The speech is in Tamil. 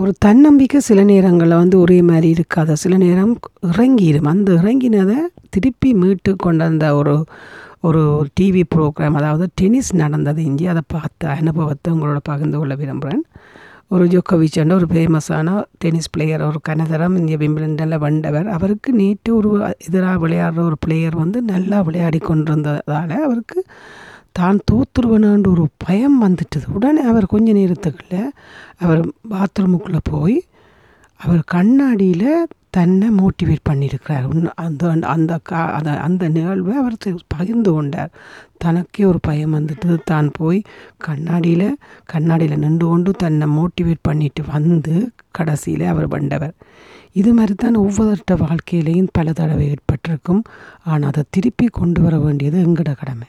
ஒரு தன்னம்பிக்கை சில நேரங்களில் வந்து ஒரே மாதிரி இருக்காது. சில நேரம் இறங்கிடும் அந்த இறங்கினதை திருப்பி மீட்டு கொண்டு வந்த ஒரு ஒரு டிவி ப்ரோக்ராம் அதாவது டென்னிஸ் நடந்தது இங்கே. அதை பார்த்த அனுபவத்தை உங்களோட பகிர்ந்து கொள்ள விரும்புகிறேன் ஒரு ஜோக்கோவிச் ஒரு ஃபேமஸான டென்னிஸ் பிளேயர் ஒரு கனதரம் இந்திய விம்பிள்டனில் வந்தவர் அவருக்கு நேற்று ஒரு எதிராக விளையாடுற ஒரு பிளேயர் வந்து நல்லா விளையாடி கொண்டிருந்ததால் அவருக்கு தான் தோத்துருவேனான்ற ஒரு பயம் வந்துட்டது. உடனே அவர் கொஞ்ச நேரத்துக்குள்ள அவர் பாத்ரூமுக்குள்ளே போய் அவர் கண்ணாடியில் தன்னை மோட்டிவேட் பண்ணியிருக்கிறார். அந்த அந்த கா அந்த அந்த நிகழ்வை அவர் பகிர்ந்து கொண்டார். தனக்கே ஒரு பயம் வந்துட்டு தான் போய் கண்ணாடியில் கண்ணாடியில் நின்று கொண்டு தன்னை மோட்டிவேட் பண்ணிட்டு வந்து கடைசியில் அவர் வந்தவர். இது மாதிரி தான் ஒவ்வொருத்த வாழ்க்கையிலையும் பல தடவை ஏற்பட்டிருக்கும். ஆனால் அதை திருப்பி கொண்டு வர வேண்டியது எங்களோட கடமை.